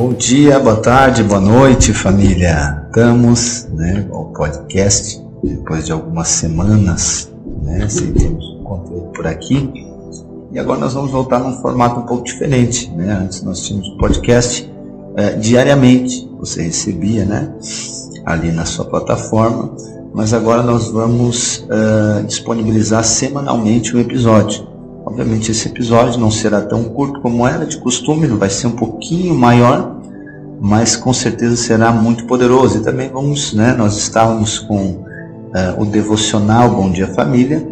Bom dia, boa tarde, boa noite, família. Estamos né, ao podcast depois de algumas semanas né, sem termos conteúdo por aqui. E agora nós vamos voltar num formato um pouco diferente. Né? Antes nós tínhamos o podcast é, diariamente, você recebia né, ali na sua plataforma, mas agora nós vamos uh, disponibilizar semanalmente um episódio. Obviamente esse episódio não será tão curto como era de costume, vai ser um pouquinho maior, mas com certeza será muito poderoso. E também vamos, né, nós estávamos com uh, o devocional Bom Dia Família.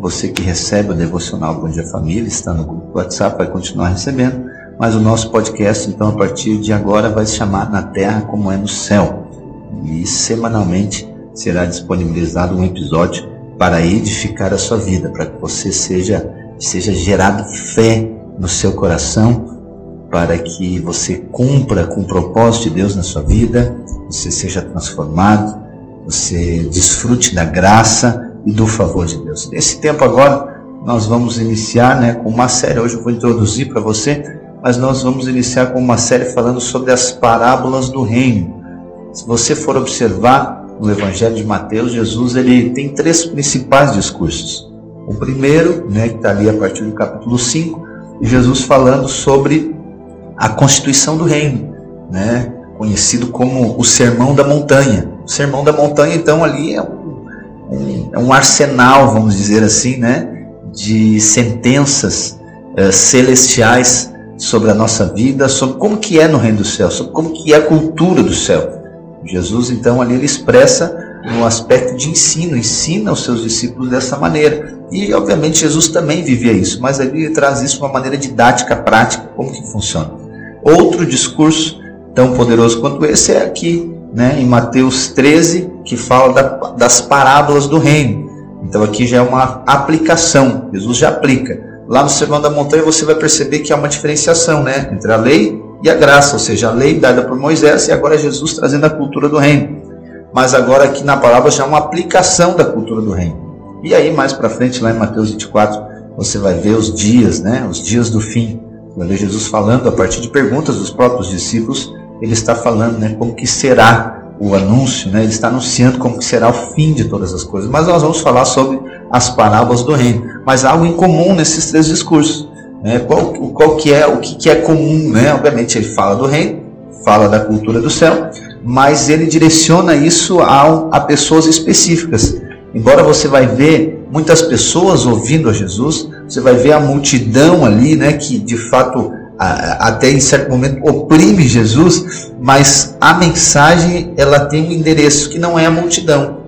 Você que recebe o devocional Bom Dia Família está no grupo WhatsApp, vai continuar recebendo. Mas o nosso podcast, então, a partir de agora, vai se chamar Na Terra como é no Céu. E semanalmente será disponibilizado um episódio para edificar a sua vida, para que você seja seja gerado fé no seu coração para que você cumpra com o propósito de Deus na sua vida, você seja transformado, você desfrute da graça e do favor de Deus. Nesse tempo agora, nós vamos iniciar né, com uma série, hoje eu vou introduzir para você, mas nós vamos iniciar com uma série falando sobre as parábolas do reino. Se você for observar no Evangelho de Mateus, Jesus ele tem três principais discursos. O primeiro, né, que está ali a partir do capítulo 5, Jesus falando sobre a constituição do reino, né, conhecido como o Sermão da Montanha. O Sermão da Montanha, então, ali é um, é um arsenal, vamos dizer assim, né, de sentenças uh, celestiais sobre a nossa vida, sobre como que é no reino do céu, sobre como que é a cultura do céu. Jesus, então, ali ele expressa no aspecto de ensino, ensina os seus discípulos dessa maneira. E, obviamente, Jesus também vivia isso, mas ele traz isso de uma maneira didática, prática, como que funciona. Outro discurso tão poderoso quanto esse é aqui, né, em Mateus 13, que fala da, das parábolas do reino. Então aqui já é uma aplicação, Jesus já aplica. Lá no Sermão da Montanha você vai perceber que há uma diferenciação né, entre a lei e a graça, ou seja, a lei dada por Moisés e agora Jesus trazendo a cultura do reino. Mas agora aqui na palavra já é uma aplicação da cultura do reino. E aí mais para frente, lá em Mateus 24, você vai ver os dias, né? Os dias do fim. Você vai ver Jesus falando a partir de perguntas dos próprios discípulos. Ele está falando, né? Como que será o anúncio, né? Ele está anunciando como que será o fim de todas as coisas. Mas nós vamos falar sobre as parábolas do reino. Mas há algo em comum nesses três discursos. Né? Qual, qual que é o que, que é comum, né? Obviamente ele fala do reino, fala da cultura do céu, mas ele direciona isso a, a pessoas específicas. Embora você vai ver muitas pessoas ouvindo a Jesus, você vai ver a multidão ali, né, que de fato até em certo momento oprime Jesus, mas a mensagem ela tem um endereço que não é a multidão.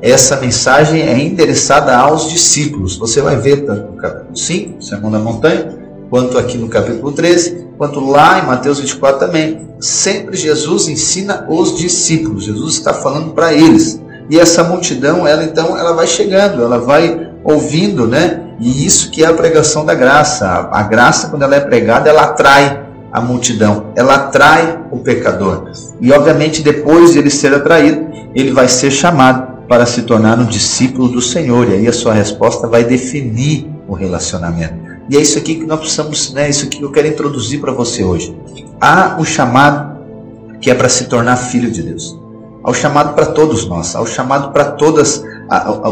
Essa mensagem é endereçada aos discípulos. Você vai ver tanto no capítulo 5, Sermão da Montanha, quanto aqui no capítulo 13, quanto lá em Mateus 24 também. Sempre Jesus ensina os discípulos. Jesus está falando para eles. E essa multidão, ela então, ela vai chegando, ela vai ouvindo, né? E isso que é a pregação da graça. A, a graça, quando ela é pregada, ela atrai a multidão, ela atrai o pecador. E obviamente, depois de ele ser atraído, ele vai ser chamado para se tornar um discípulo do Senhor. E aí a sua resposta vai definir o relacionamento. E é isso aqui que nós precisamos, né? Isso que eu quero introduzir para você hoje. Há o chamado que é para se tornar filho de Deus ao chamado para todos nós, ao chamado para todos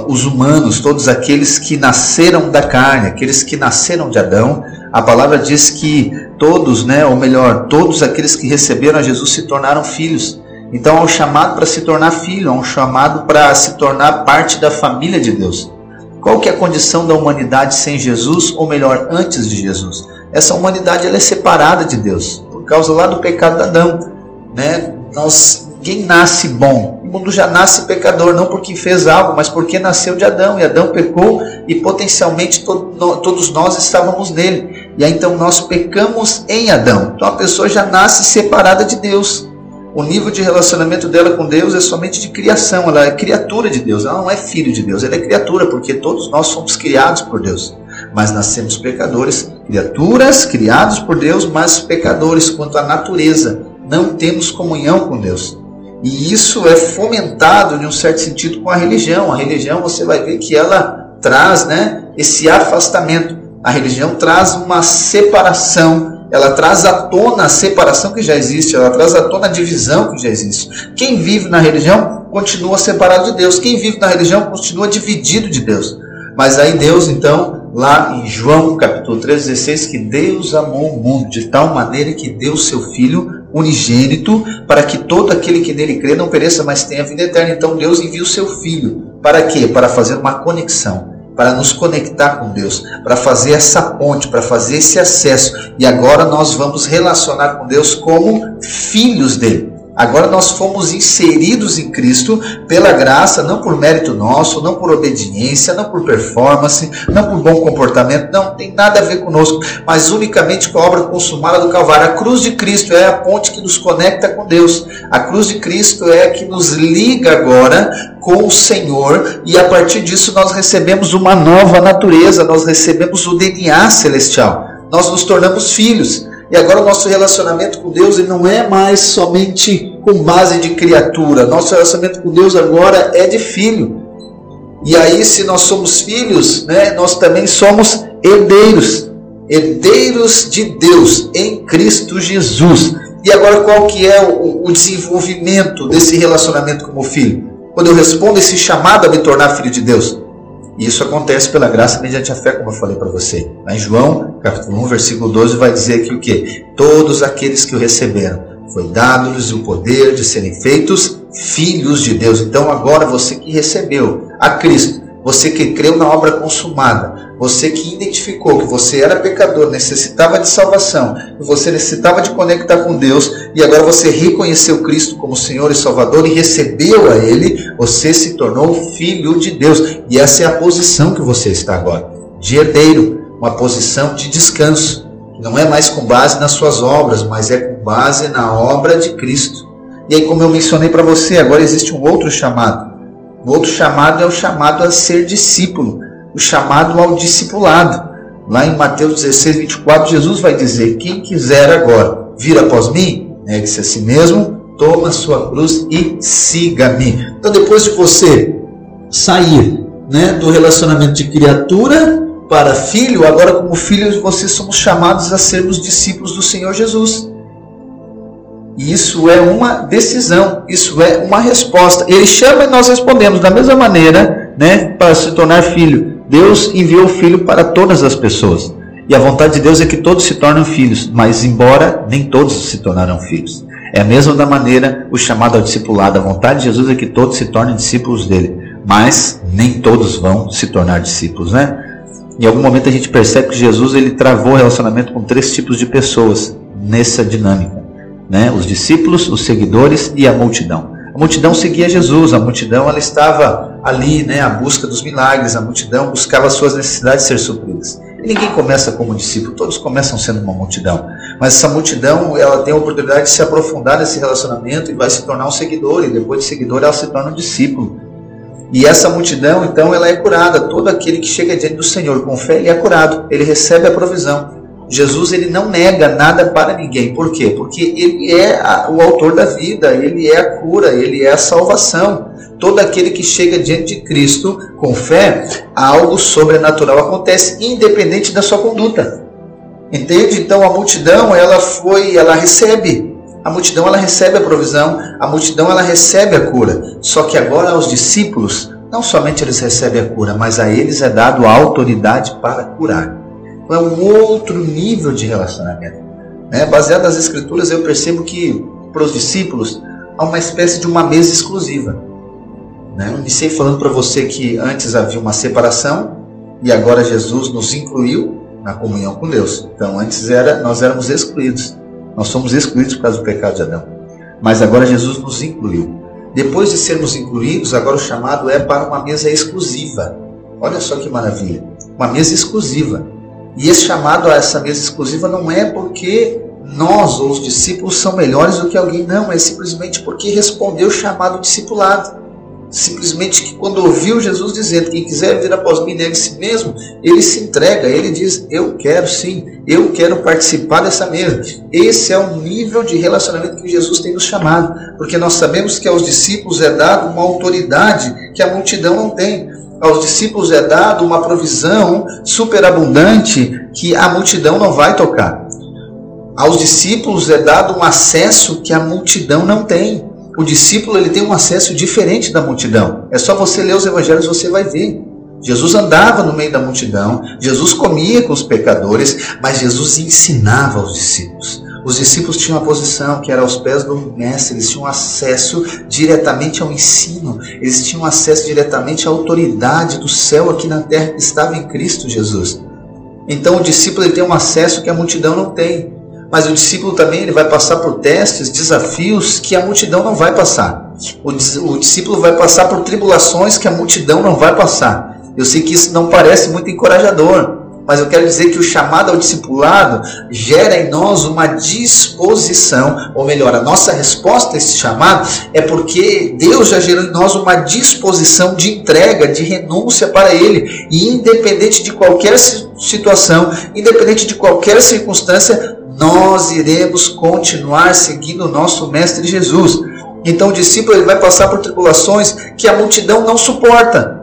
os humanos, todos aqueles que nasceram da carne, aqueles que nasceram de Adão. A palavra diz que todos, né, ou melhor, todos aqueles que receberam a Jesus se tornaram filhos. Então, há um chamado para se tornar filho, há um chamado para se tornar parte da família de Deus. Qual que é a condição da humanidade sem Jesus, ou melhor, antes de Jesus? Essa humanidade ela é separada de Deus, por causa lá do pecado de Adão. Né? Nós Ninguém nasce bom. O mundo já nasce pecador, não porque fez algo, mas porque nasceu de Adão. E Adão pecou e potencialmente todos nós estávamos nele. E aí então nós pecamos em Adão. Então a pessoa já nasce separada de Deus. O nível de relacionamento dela com Deus é somente de criação. Ela é criatura de Deus. Ela não é filho de Deus. Ela é criatura, porque todos nós somos criados por Deus. Mas nascemos pecadores, criaturas criados por Deus, mas pecadores quanto à natureza. Não temos comunhão com Deus. E isso é fomentado, em um certo sentido, com a religião. A religião, você vai ver que ela traz né, esse afastamento. A religião traz uma separação ela traz à tona a separação que já existe, ela traz à tona a divisão que já existe. Quem vive na religião continua separado de Deus, quem vive na religião continua dividido de Deus. Mas aí Deus, então, lá em João capítulo 3, 16, que Deus amou o mundo de tal maneira que deu seu Filho unigênito para que todo aquele que nele crê não pereça, mas tenha vida eterna. Então Deus envia o seu Filho. Para quê? Para fazer uma conexão para nos conectar com Deus, para fazer essa ponte, para fazer esse acesso. E agora nós vamos relacionar com Deus como filhos dele. Agora nós fomos inseridos em Cristo pela graça, não por mérito nosso, não por obediência, não por performance, não por bom comportamento, não tem nada a ver conosco, mas unicamente com a obra consumada do Calvário. A cruz de Cristo é a ponte que nos conecta com Deus. A cruz de Cristo é a que nos liga agora com o Senhor e a partir disso nós recebemos uma nova natureza, nós recebemos o DNA celestial. Nós nos tornamos filhos. E agora o nosso relacionamento com Deus ele não é mais somente com base de criatura. Nosso relacionamento com Deus agora é de filho. E aí, se nós somos filhos, né, nós também somos herdeiros. Herdeiros de Deus em Cristo Jesus. E agora qual que é o, o desenvolvimento desse relacionamento como filho? Quando eu respondo esse chamado a me tornar filho de Deus, e isso acontece pela graça mediante a fé, como eu falei para você. Em João, capítulo 1, versículo 12, vai dizer aqui o que? Todos aqueles que o receberam, foi dado-lhes o poder de serem feitos filhos de Deus. Então agora você que recebeu a Cristo, você que creu na obra consumada, você que identificou que você era pecador, necessitava de salvação, você necessitava de conectar com Deus e agora você reconheceu Cristo como Senhor e Salvador e recebeu a Ele, você se tornou filho de Deus. E essa é a posição que você está agora, de herdeiro, uma posição de descanso. Não é mais com base nas suas obras, mas é com base na obra de Cristo. E aí, como eu mencionei para você, agora existe um outro chamado. O outro chamado é o chamado a ser discípulo o chamado ao discipulado. Lá em Mateus 16, 24, Jesus vai dizer: Quem quiser agora vir após mim, negue-se a si mesmo, toma sua cruz e siga-me. Então, depois de você sair né, do relacionamento de criatura para filho, agora, como filhos, vocês somos chamados a sermos discípulos do Senhor Jesus. E isso é uma decisão, isso é uma resposta. Ele chama e nós respondemos da mesma maneira, né, para se tornar filho. Deus enviou o Filho para todas as pessoas. E a vontade de Deus é que todos se tornem filhos, mas embora nem todos se tornarão filhos. É a mesma da maneira o chamado ao discipulado. A vontade de Jesus é que todos se tornem discípulos dele, mas nem todos vão se tornar discípulos, né? Em algum momento a gente percebe que Jesus ele travou o relacionamento com três tipos de pessoas nessa dinâmica, né? Os discípulos, os seguidores e a multidão. A multidão seguia Jesus, a multidão ela estava ali, né, à busca dos milagres, a multidão buscava suas necessidades ser supridas. E ninguém começa como discípulo, todos começam sendo uma multidão. Mas essa multidão, ela tem a oportunidade de se aprofundar nesse relacionamento e vai se tornar um seguidor, e depois de seguidor ela se torna um discípulo. E essa multidão, então, ela é curada. Todo aquele que chega diante do Senhor com fé, ele é curado, ele recebe a provisão. Jesus ele não nega nada para ninguém. Por quê? Porque ele é a, o autor da vida, ele é a cura, ele é a salvação. Todo aquele que chega diante de Cristo com fé, algo sobrenatural acontece, independente da sua conduta. Entende? Então a multidão, ela foi, ela recebe. A multidão ela recebe a provisão, a multidão ela recebe a cura. Só que agora aos discípulos, não somente eles recebem a cura, mas a eles é dado a autoridade para curar é um outro nível de relacionamento. Né? Baseado nas escrituras, eu percebo que para os discípulos há uma espécie de uma mesa exclusiva. Né? Eu iniciei falando para você que antes havia uma separação e agora Jesus nos incluiu na comunhão com Deus. Então antes era nós éramos excluídos. Nós somos excluídos por causa do pecado de Adão. Mas agora Jesus nos incluiu. Depois de sermos incluídos, agora o chamado é para uma mesa exclusiva. Olha só que maravilha. Uma mesa exclusiva. E esse chamado a essa mesa exclusiva não é porque nós ou os discípulos são melhores do que alguém, não, é simplesmente porque respondeu o chamado discipulado. Simplesmente que quando ouviu Jesus dizendo: Quem quiser vir após mim, negue si mesmo, ele se entrega, ele diz: Eu quero sim, eu quero participar dessa mesa. Esse é o nível de relacionamento que Jesus tem nos chamado, porque nós sabemos que aos discípulos é dado uma autoridade que a multidão não tem aos discípulos é dado uma provisão superabundante que a multidão não vai tocar. aos discípulos é dado um acesso que a multidão não tem. O discípulo ele tem um acesso diferente da multidão. É só você ler os evangelhos você vai ver. Jesus andava no meio da multidão, Jesus comia com os pecadores, mas Jesus ensinava aos discípulos. Os discípulos tinham uma posição que era aos pés do mestre, eles tinham acesso diretamente ao ensino, eles tinham acesso diretamente à autoridade do céu aqui na terra que estava em Cristo Jesus. Então o discípulo ele tem um acesso que a multidão não tem. Mas o discípulo também ele vai passar por testes, desafios que a multidão não vai passar. O, o discípulo vai passar por tribulações que a multidão não vai passar. Eu sei que isso não parece muito encorajador, mas eu quero dizer que o chamado ao discipulado gera em nós uma disposição, ou melhor, a nossa resposta a esse chamado é porque Deus já gerou em nós uma disposição de entrega, de renúncia para Ele, e independente de qualquer situação, independente de qualquer circunstância, nós iremos continuar seguindo o nosso Mestre Jesus. Então o discípulo ele vai passar por tribulações que a multidão não suporta.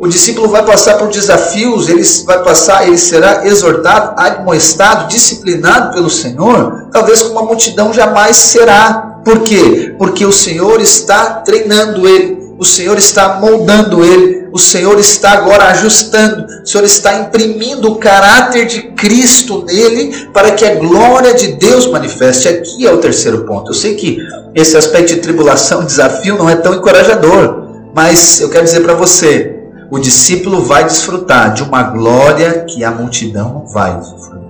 O discípulo vai passar por desafios, ele vai passar, ele será exortado, admoestado, disciplinado pelo Senhor, talvez como a multidão jamais será. Por quê? Porque o Senhor está treinando ele, o Senhor está moldando ele, o Senhor está agora ajustando, o Senhor está imprimindo o caráter de Cristo nele para que a glória de Deus manifeste. Aqui é o terceiro ponto. Eu sei que esse aspecto de tribulação, desafio, não é tão encorajador, mas eu quero dizer para você: o discípulo vai desfrutar de uma glória que a multidão não vai desfrutar.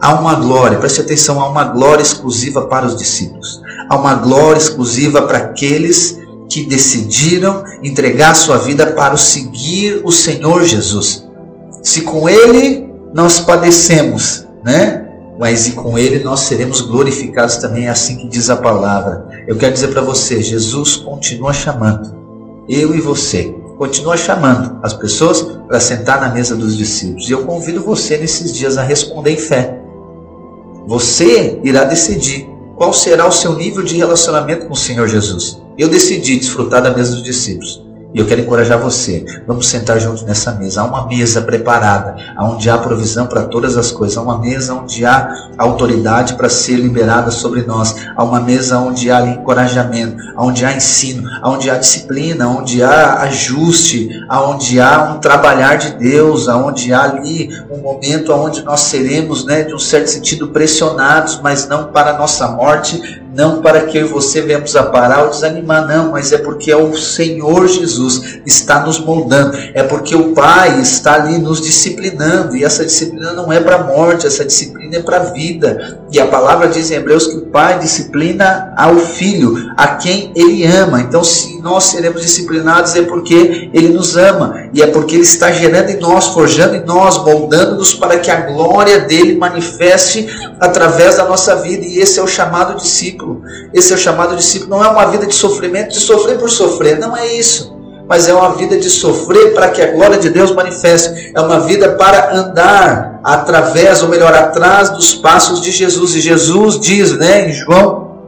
Há uma glória, preste atenção, há uma glória exclusiva para os discípulos. Há uma glória exclusiva para aqueles que decidiram entregar sua vida para o seguir o Senhor Jesus. Se com Ele nós padecemos, né? Mas e com Ele nós seremos glorificados também, é assim que diz a palavra. Eu quero dizer para você, Jesus continua chamando, eu e você, continua chamando as pessoas para sentar na mesa dos discípulos. E eu convido você nesses dias a responder em fé. Você irá decidir qual será o seu nível de relacionamento com o Senhor Jesus. Eu decidi desfrutar da mesa dos discípulos. E eu quero encorajar você. Vamos sentar juntos nessa mesa. Há uma mesa preparada, onde há provisão para todas as coisas. Há uma mesa onde há autoridade para ser liberada sobre nós. Há uma mesa onde há encorajamento, onde há ensino, onde há disciplina, onde há ajuste, onde há um trabalhar de Deus, onde há ali um momento onde nós seremos, né, de um certo sentido, pressionados, mas não para a nossa morte, não para que eu e você venhamos a parar ou desanimar, não, mas é porque é o Senhor Jesus está nos moldando, é porque o Pai está ali nos disciplinando, e essa disciplina não é para a morte, essa disciplina é para a vida. E a palavra diz em Hebreus que o Pai disciplina ao Filho, a quem Ele ama. Então, se nós seremos disciplinados, é porque Ele nos ama, e é porque Ele está gerando em nós, forjando em nós, moldando-nos para que a glória dele manifeste através da nossa vida, e esse é o chamado discípulo discípulo. Esse é o chamado discípulo. Não é uma vida de sofrimento, de sofrer por sofrer. Não é isso. Mas é uma vida de sofrer para que a glória de Deus manifeste. É uma vida para andar através, ou melhor, atrás dos passos de Jesus. E Jesus diz, né, em João,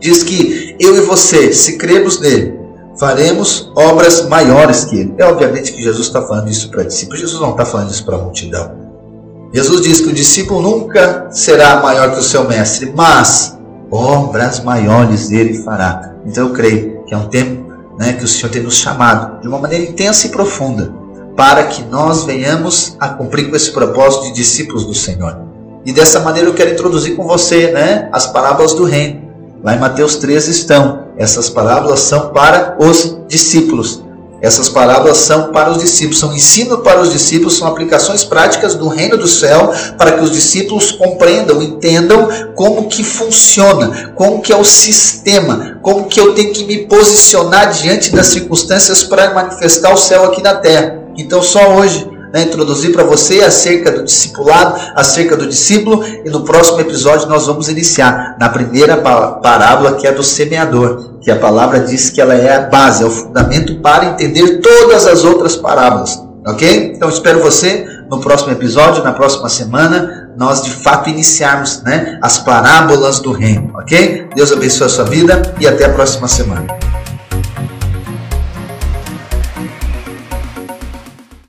diz que eu e você, se cremos nele, faremos obras maiores que ele. É obviamente que Jesus está falando isso para discípulos. Jesus não está falando isso para a multidão. Jesus diz que o discípulo nunca será maior que o seu mestre, mas obras maiores ele fará. Então eu creio que é um tempo né, que o Senhor tem nos chamado de uma maneira intensa e profunda para que nós venhamos a cumprir com esse propósito de discípulos do Senhor. E dessa maneira eu quero introduzir com você né, as parábolas do reino. Lá em Mateus 13 estão. Essas parábolas são para os discípulos. Essas parábolas são para os discípulos, são ensino para os discípulos, são aplicações práticas do reino do céu para que os discípulos compreendam, entendam como que funciona, como que é o sistema, como que eu tenho que me posicionar diante das circunstâncias para manifestar o céu aqui na terra. Então só hoje né, introduzir para você acerca do discipulado, acerca do discípulo, e no próximo episódio nós vamos iniciar na primeira parábola que é do semeador, que a palavra diz que ela é a base, é o fundamento para entender todas as outras parábolas. Ok? Então espero você no próximo episódio, na próxima semana, nós de fato iniciarmos né, as parábolas do reino. Ok? Deus abençoe a sua vida e até a próxima semana.